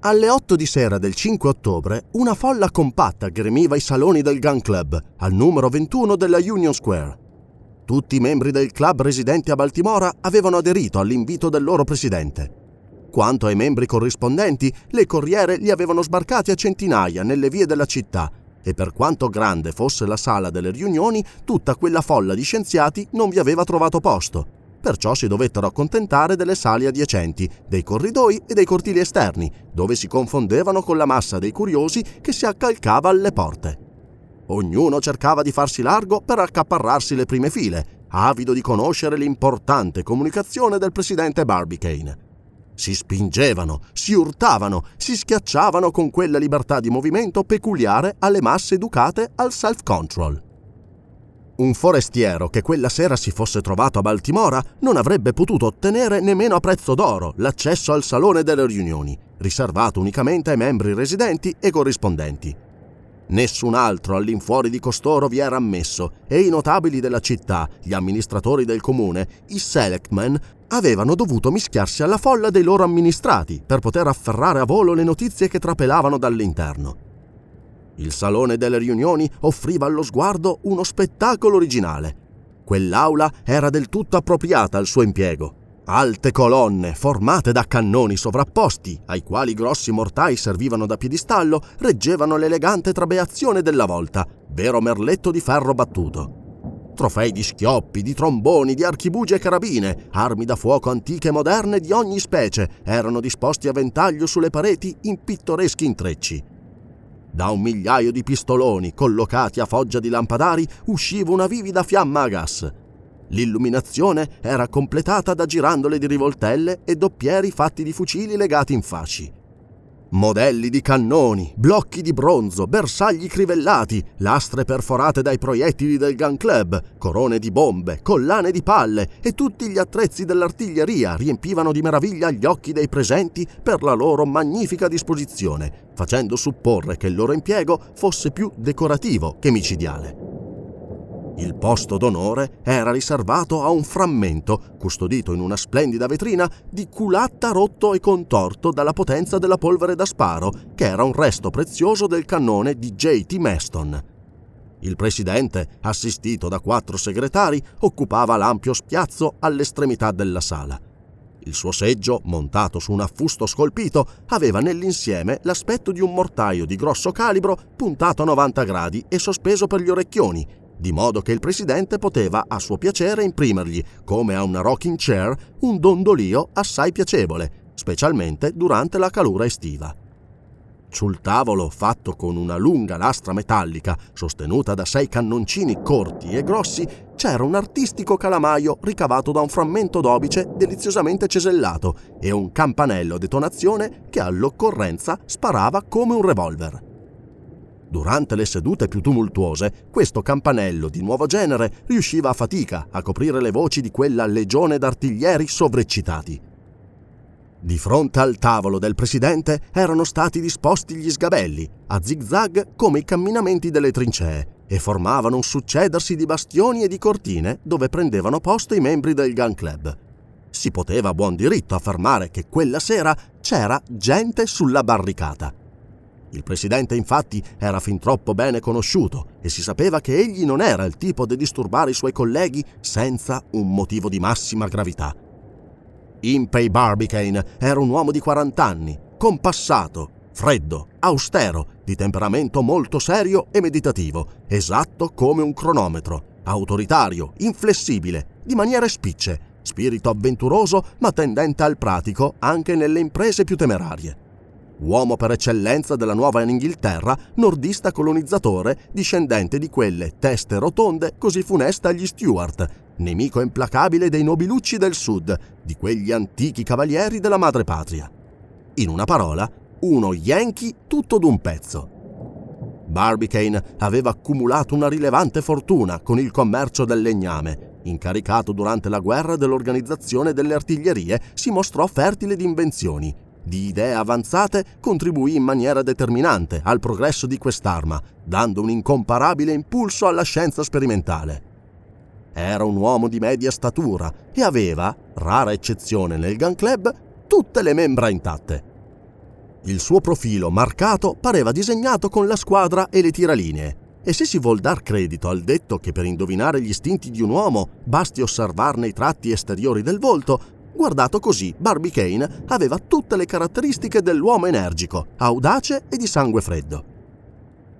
Alle 8 di sera del 5 ottobre, una folla compatta gremiva i saloni del Gun Club, al numero 21 della Union Square. Tutti i membri del club residenti a Baltimora avevano aderito all'invito del loro presidente. Quanto ai membri corrispondenti, le corriere li avevano sbarcati a centinaia nelle vie della città e per quanto grande fosse la sala delle riunioni, tutta quella folla di scienziati non vi aveva trovato posto. Perciò si dovettero accontentare delle sale adiacenti, dei corridoi e dei cortili esterni, dove si confondevano con la massa dei curiosi che si accalcava alle porte. Ognuno cercava di farsi largo per accaparrarsi le prime file, avido di conoscere l'importante comunicazione del presidente Barbicane. Si spingevano, si urtavano, si schiacciavano con quella libertà di movimento peculiare alle masse educate al self-control. Un forestiero che quella sera si fosse trovato a Baltimora non avrebbe potuto ottenere nemmeno a prezzo d'oro l'accesso al salone delle riunioni, riservato unicamente ai membri residenti e corrispondenti. Nessun altro all'infuori di costoro vi era ammesso e i notabili della città, gli amministratori del comune, i selectmen, avevano dovuto mischiarsi alla folla dei loro amministrati per poter afferrare a volo le notizie che trapelavano dall'interno. Il salone delle riunioni offriva allo sguardo uno spettacolo originale. Quell'aula era del tutto appropriata al suo impiego. Alte colonne, formate da cannoni sovrapposti, ai quali grossi mortai servivano da piedistallo, reggevano l'elegante trabeazione della volta, vero merletto di ferro battuto. Trofei di schioppi, di tromboni, di archibugi e carabine, armi da fuoco antiche e moderne di ogni specie, erano disposti a ventaglio sulle pareti in pittoreschi intrecci. Da un migliaio di pistoloni collocati a foggia di lampadari usciva una vivida fiamma a gas. L'illuminazione era completata da girandole di rivoltelle e doppieri fatti di fucili legati in fasci. Modelli di cannoni, blocchi di bronzo, bersagli crivellati, lastre perforate dai proiettili del gun club, corone di bombe, collane di palle e tutti gli attrezzi dell'artiglieria riempivano di meraviglia gli occhi dei presenti per la loro magnifica disposizione, facendo supporre che il loro impiego fosse più decorativo che micidiale. Il posto d'onore era riservato a un frammento, custodito in una splendida vetrina, di culatta rotto e contorto dalla potenza della polvere da sparo, che era un resto prezioso del cannone di J.T. Maston. Il presidente, assistito da quattro segretari, occupava l'ampio spiazzo all'estremità della sala. Il suo seggio, montato su un affusto scolpito, aveva nell'insieme l'aspetto di un mortaio di grosso calibro puntato a 90 gradi e sospeso per gli orecchioni, di modo che il presidente poteva a suo piacere imprimergli, come a una rocking chair, un dondolio assai piacevole, specialmente durante la calura estiva. Sul tavolo, fatto con una lunga lastra metallica, sostenuta da sei cannoncini corti e grossi, c'era un artistico calamaio ricavato da un frammento d'obice deliziosamente cesellato e un campanello detonazione che all'occorrenza sparava come un revolver. Durante le sedute più tumultuose, questo campanello di nuovo genere riusciva a fatica a coprire le voci di quella legione d'artiglieri sovreccitati. Di fronte al tavolo del presidente erano stati disposti gli sgabelli, a zigzag come i camminamenti delle trincee, e formavano un succedersi di bastioni e di cortine dove prendevano posto i membri del gun club. si poteva a buon diritto affermare che quella sera c'era gente sulla barricata. Il presidente infatti era fin troppo bene conosciuto e si sapeva che egli non era il tipo da disturbare i suoi colleghi senza un motivo di massima gravità. Impey Barbicane era un uomo di 40 anni, compassato, freddo, austero, di temperamento molto serio e meditativo, esatto come un cronometro, autoritario, inflessibile, di maniere spicce, spirito avventuroso ma tendente al pratico anche nelle imprese più temerarie. Uomo per eccellenza della nuova Inghilterra, nordista colonizzatore, discendente di quelle teste rotonde così funeste agli Stuart, nemico implacabile dei nobilucci del sud, di quegli antichi cavalieri della madrepatria. In una parola, uno Yankee tutto d'un pezzo. Barbicane aveva accumulato una rilevante fortuna con il commercio del legname. Incaricato durante la guerra dell'organizzazione delle artiglierie, si mostrò fertile di invenzioni. Di idee avanzate contribuì in maniera determinante al progresso di quest'arma, dando un incomparabile impulso alla scienza sperimentale. Era un uomo di media statura e aveva, rara eccezione nel Gun Club, tutte le membra intatte. Il suo profilo marcato pareva disegnato con la squadra e le tiralinee. E se si vuol dar credito al detto che per indovinare gli istinti di un uomo basti osservarne i tratti esteriori del volto, guardato così, Barbicane aveva tutte le caratteristiche dell'uomo energico, audace e di sangue freddo.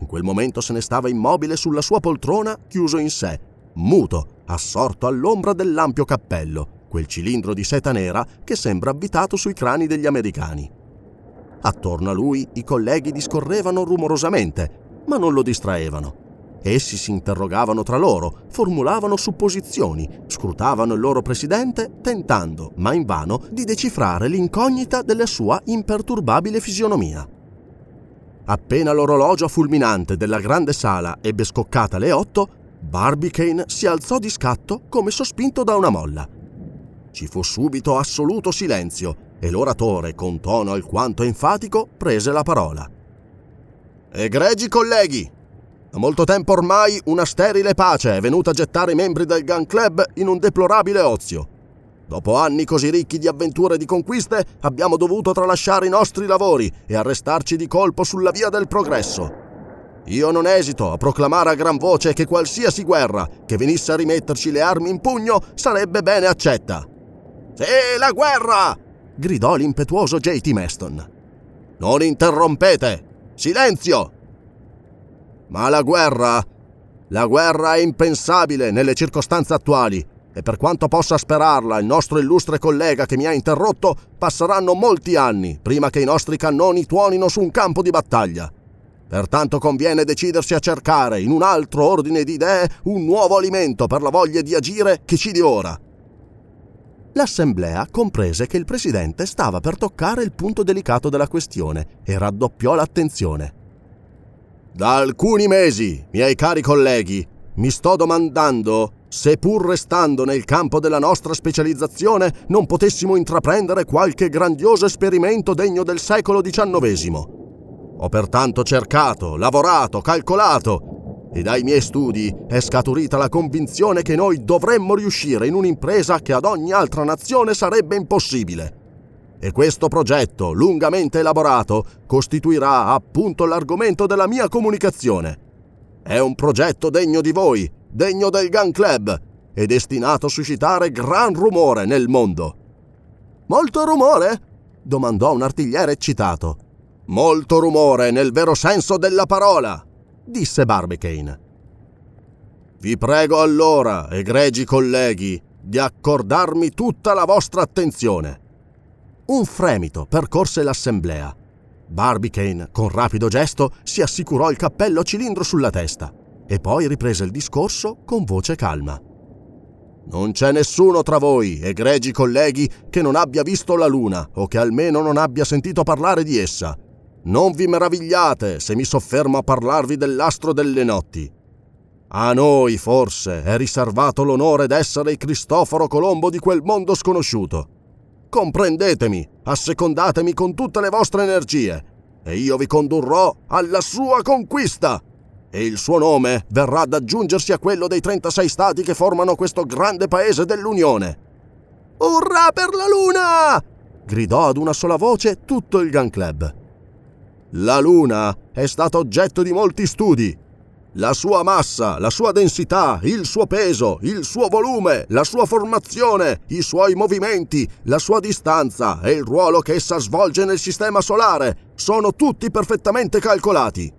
In quel momento se ne stava immobile sulla sua poltrona, chiuso in sé, muto, assorto all'ombra dell'ampio cappello, quel cilindro di seta nera che sembra avvitato sui crani degli americani. Attorno a lui i colleghi discorrevano rumorosamente, ma non lo distraevano. Essi si interrogavano tra loro, formulavano supposizioni, scrutavano il loro presidente, tentando, ma invano, di decifrare l'incognita della sua imperturbabile fisionomia. Appena l'orologio fulminante della grande sala ebbe scoccata le otto, Barbicane si alzò di scatto come sospinto da una molla. Ci fu subito assoluto silenzio e l'oratore, con tono alquanto enfatico, prese la parola. Egregi colleghi, da molto tempo ormai una sterile pace è venuta a gettare i membri del Gun Club in un deplorabile ozio. Dopo anni così ricchi di avventure e di conquiste, abbiamo dovuto tralasciare i nostri lavori e arrestarci di colpo sulla via del progresso. Io non esito a proclamare a gran voce che qualsiasi guerra che venisse a rimetterci le armi in pugno sarebbe bene accetta. Sì, la guerra! gridò l'impetuoso J.T. Maston. Non interrompete! Silenzio! Ma la guerra... La guerra è impensabile nelle circostanze attuali e per quanto possa sperarla il nostro illustre collega che mi ha interrotto, passeranno molti anni prima che i nostri cannoni tuonino su un campo di battaglia. Pertanto conviene decidersi a cercare, in un altro ordine di idee, un nuovo alimento per la voglia di agire che ci divora. L'assemblea comprese che il presidente stava per toccare il punto delicato della questione e raddoppiò l'attenzione. Da alcuni mesi, miei cari colleghi, mi sto domandando se pur restando nel campo della nostra specializzazione non potessimo intraprendere qualche grandioso esperimento degno del secolo XIX. Ho pertanto cercato, lavorato, calcolato e dai miei studi è scaturita la convinzione che noi dovremmo riuscire in un'impresa che ad ogni altra nazione sarebbe impossibile. E questo progetto, lungamente elaborato, costituirà appunto l'argomento della mia comunicazione. È un progetto degno di voi, degno del Gun Club e destinato a suscitare gran rumore nel mondo. Molto rumore? domandò un artigliere eccitato. Molto rumore nel vero senso della parola, disse Barbicane. Vi prego allora, egregi colleghi, di accordarmi tutta la vostra attenzione. Un fremito percorse l'assemblea. Barbicane, con rapido gesto, si assicurò il cappello a cilindro sulla testa e poi riprese il discorso con voce calma. Non c'è nessuno tra voi, egregi colleghi, che non abbia visto la luna o che almeno non abbia sentito parlare di essa. Non vi meravigliate se mi soffermo a parlarvi dell'astro delle notti. A noi, forse, è riservato l'onore d'essere il Cristoforo Colombo di quel mondo sconosciuto. Comprendetemi, assecondatemi con tutte le vostre energie, e io vi condurrò alla sua conquista. E il suo nome verrà ad aggiungersi a quello dei 36 stati che formano questo grande paese dell'Unione. Urrà per la Luna! gridò ad una sola voce tutto il Gun Club. La Luna è stata oggetto di molti studi. La sua massa, la sua densità, il suo peso, il suo volume, la sua formazione, i suoi movimenti, la sua distanza e il ruolo che essa svolge nel sistema solare sono tutti perfettamente calcolati.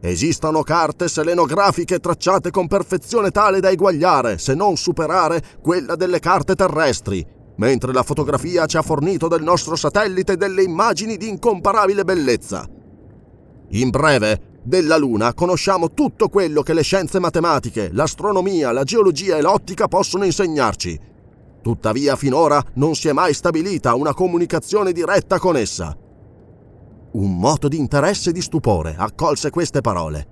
Esistono carte selenografiche tracciate con perfezione tale da eguagliare, se non superare, quella delle carte terrestri, mentre la fotografia ci ha fornito del nostro satellite delle immagini di incomparabile bellezza. In breve, della Luna conosciamo tutto quello che le scienze matematiche, l'astronomia, la geologia e l'ottica possono insegnarci. Tuttavia finora non si è mai stabilita una comunicazione diretta con essa. Un moto di interesse e di stupore accolse queste parole.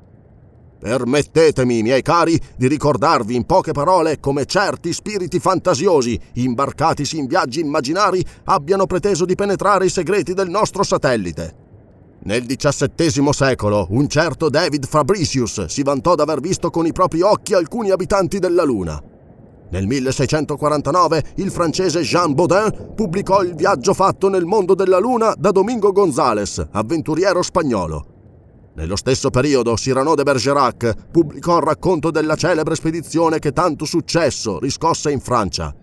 Permettetemi, miei cari, di ricordarvi in poche parole come certi spiriti fantasiosi, imbarcatisi in viaggi immaginari, abbiano preteso di penetrare i segreti del nostro satellite. Nel XVII secolo, un certo David Fabricius si vantò d'aver visto con i propri occhi alcuni abitanti della Luna. Nel 1649 il francese Jean Baudin pubblicò il viaggio fatto nel mondo della Luna da Domingo González, avventuriero spagnolo. Nello stesso periodo Cyrano de Bergerac pubblicò il racconto della celebre spedizione che tanto successo riscosse in Francia.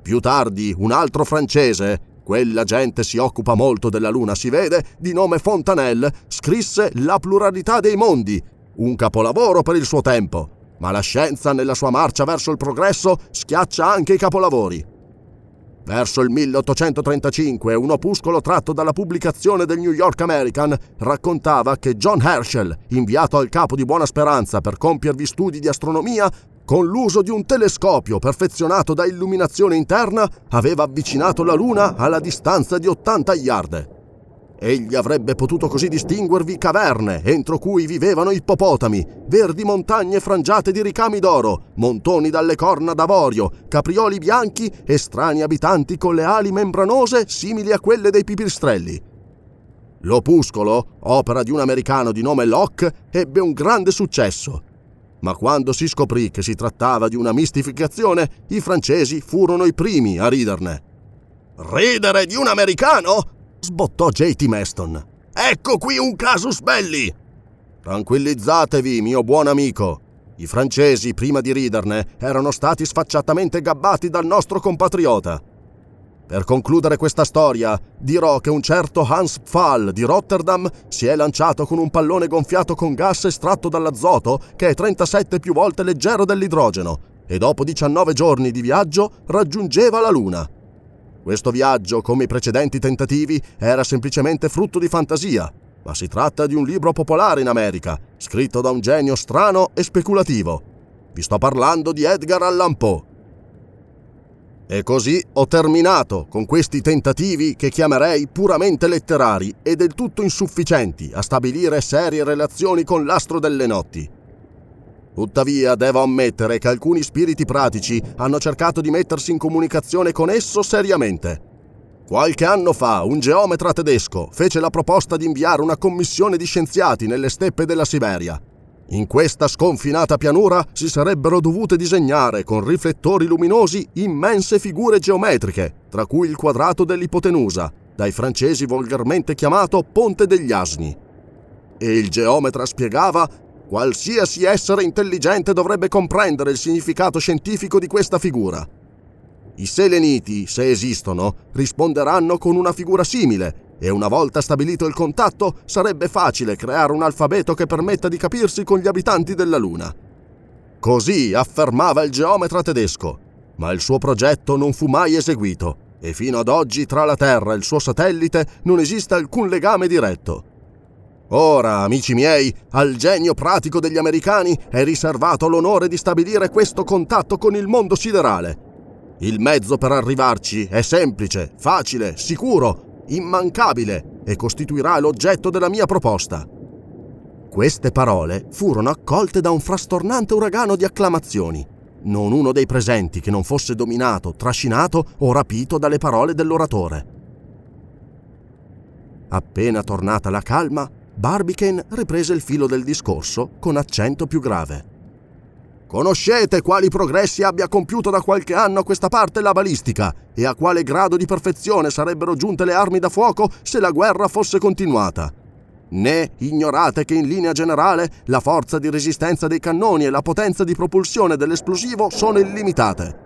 Più tardi un altro francese, quella gente si occupa molto della Luna, si vede, di nome Fontanelle, scrisse La pluralità dei mondi, un capolavoro per il suo tempo ma la scienza nella sua marcia verso il progresso schiaccia anche i capolavori. Verso il 1835 un opuscolo tratto dalla pubblicazione del New York American raccontava che John Herschel, inviato al capo di Buona Speranza per compiervi studi di astronomia, con l'uso di un telescopio perfezionato da illuminazione interna, aveva avvicinato la Luna alla distanza di 80 yard. Egli avrebbe potuto così distinguervi caverne entro cui vivevano ippopotami, verdi montagne frangiate di ricami d'oro, montoni dalle corna d'avorio, caprioli bianchi e strani abitanti con le ali membranose simili a quelle dei pipistrelli. L'opuscolo, opera di un americano di nome Locke, ebbe un grande successo. Ma quando si scoprì che si trattava di una mistificazione, i francesi furono i primi a riderne. Ridere di un americano? sbottò JT Maston. Ecco qui un casus belli! Tranquillizzatevi, mio buon amico. I francesi, prima di riderne, erano stati sfacciatamente gabbati dal nostro compatriota. Per concludere questa storia, dirò che un certo Hans Pfahl di Rotterdam si è lanciato con un pallone gonfiato con gas estratto dall'azoto che è 37 più volte leggero dell'idrogeno e dopo 19 giorni di viaggio raggiungeva la Luna. Questo viaggio, come i precedenti tentativi, era semplicemente frutto di fantasia, ma si tratta di un libro popolare in America, scritto da un genio strano e speculativo. Vi sto parlando di Edgar Allan Poe. E così ho terminato con questi tentativi che chiamerei puramente letterari e del tutto insufficienti a stabilire serie relazioni con l'astro delle notti. Tuttavia devo ammettere che alcuni spiriti pratici hanno cercato di mettersi in comunicazione con esso seriamente. Qualche anno fa un geometra tedesco fece la proposta di inviare una commissione di scienziati nelle steppe della Siberia. In questa sconfinata pianura si sarebbero dovute disegnare con riflettori luminosi immense figure geometriche, tra cui il quadrato dell'ipotenusa, dai francesi volgarmente chiamato Ponte degli Asni. E il geometra spiegava Qualsiasi essere intelligente dovrebbe comprendere il significato scientifico di questa figura. I seleniti, se esistono, risponderanno con una figura simile e una volta stabilito il contatto sarebbe facile creare un alfabeto che permetta di capirsi con gli abitanti della Luna. Così affermava il geometra tedesco, ma il suo progetto non fu mai eseguito e fino ad oggi tra la Terra e il suo satellite non esiste alcun legame diretto. Ora, amici miei, al genio pratico degli americani è riservato l'onore di stabilire questo contatto con il mondo siderale. Il mezzo per arrivarci è semplice, facile, sicuro, immancabile e costituirà l'oggetto della mia proposta. Queste parole furono accolte da un frastornante uragano di acclamazioni. Non uno dei presenti che non fosse dominato, trascinato o rapito dalle parole dell'oratore. Appena tornata la calma, Barbicane riprese il filo del discorso con accento più grave. Conoscete quali progressi abbia compiuto da qualche anno a questa parte la balistica e a quale grado di perfezione sarebbero giunte le armi da fuoco se la guerra fosse continuata. Né ignorate che in linea generale la forza di resistenza dei cannoni e la potenza di propulsione dell'esplosivo sono illimitate.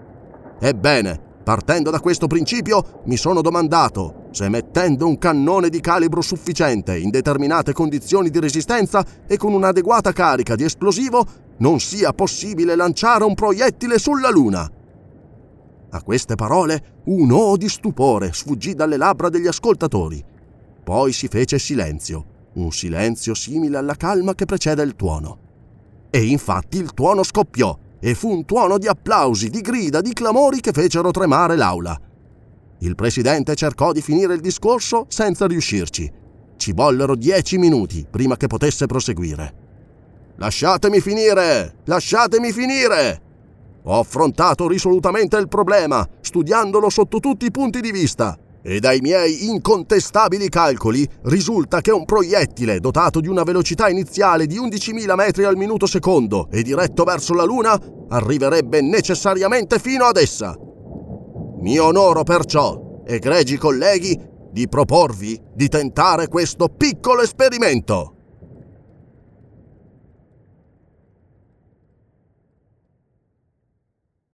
Ebbene, partendo da questo principio, mi sono domandato se mettendo un cannone di calibro sufficiente in determinate condizioni di resistenza e con un'adeguata carica di esplosivo non sia possibile lanciare un proiettile sulla Luna. A queste parole un oh di stupore sfuggì dalle labbra degli ascoltatori. Poi si fece silenzio un silenzio simile alla calma che precede il tuono. E infatti il tuono scoppiò e fu un tuono di applausi, di grida, di clamori che fecero tremare l'aula. Il presidente cercò di finire il discorso senza riuscirci. Ci vollero dieci minuti prima che potesse proseguire. Lasciatemi finire! Lasciatemi finire! Ho affrontato risolutamente il problema, studiandolo sotto tutti i punti di vista e dai miei incontestabili calcoli risulta che un proiettile dotato di una velocità iniziale di 11.000 metri al minuto secondo e diretto verso la Luna arriverebbe necessariamente fino ad essa. Mi onoro perciò, egregi colleghi, di proporvi di tentare questo piccolo esperimento.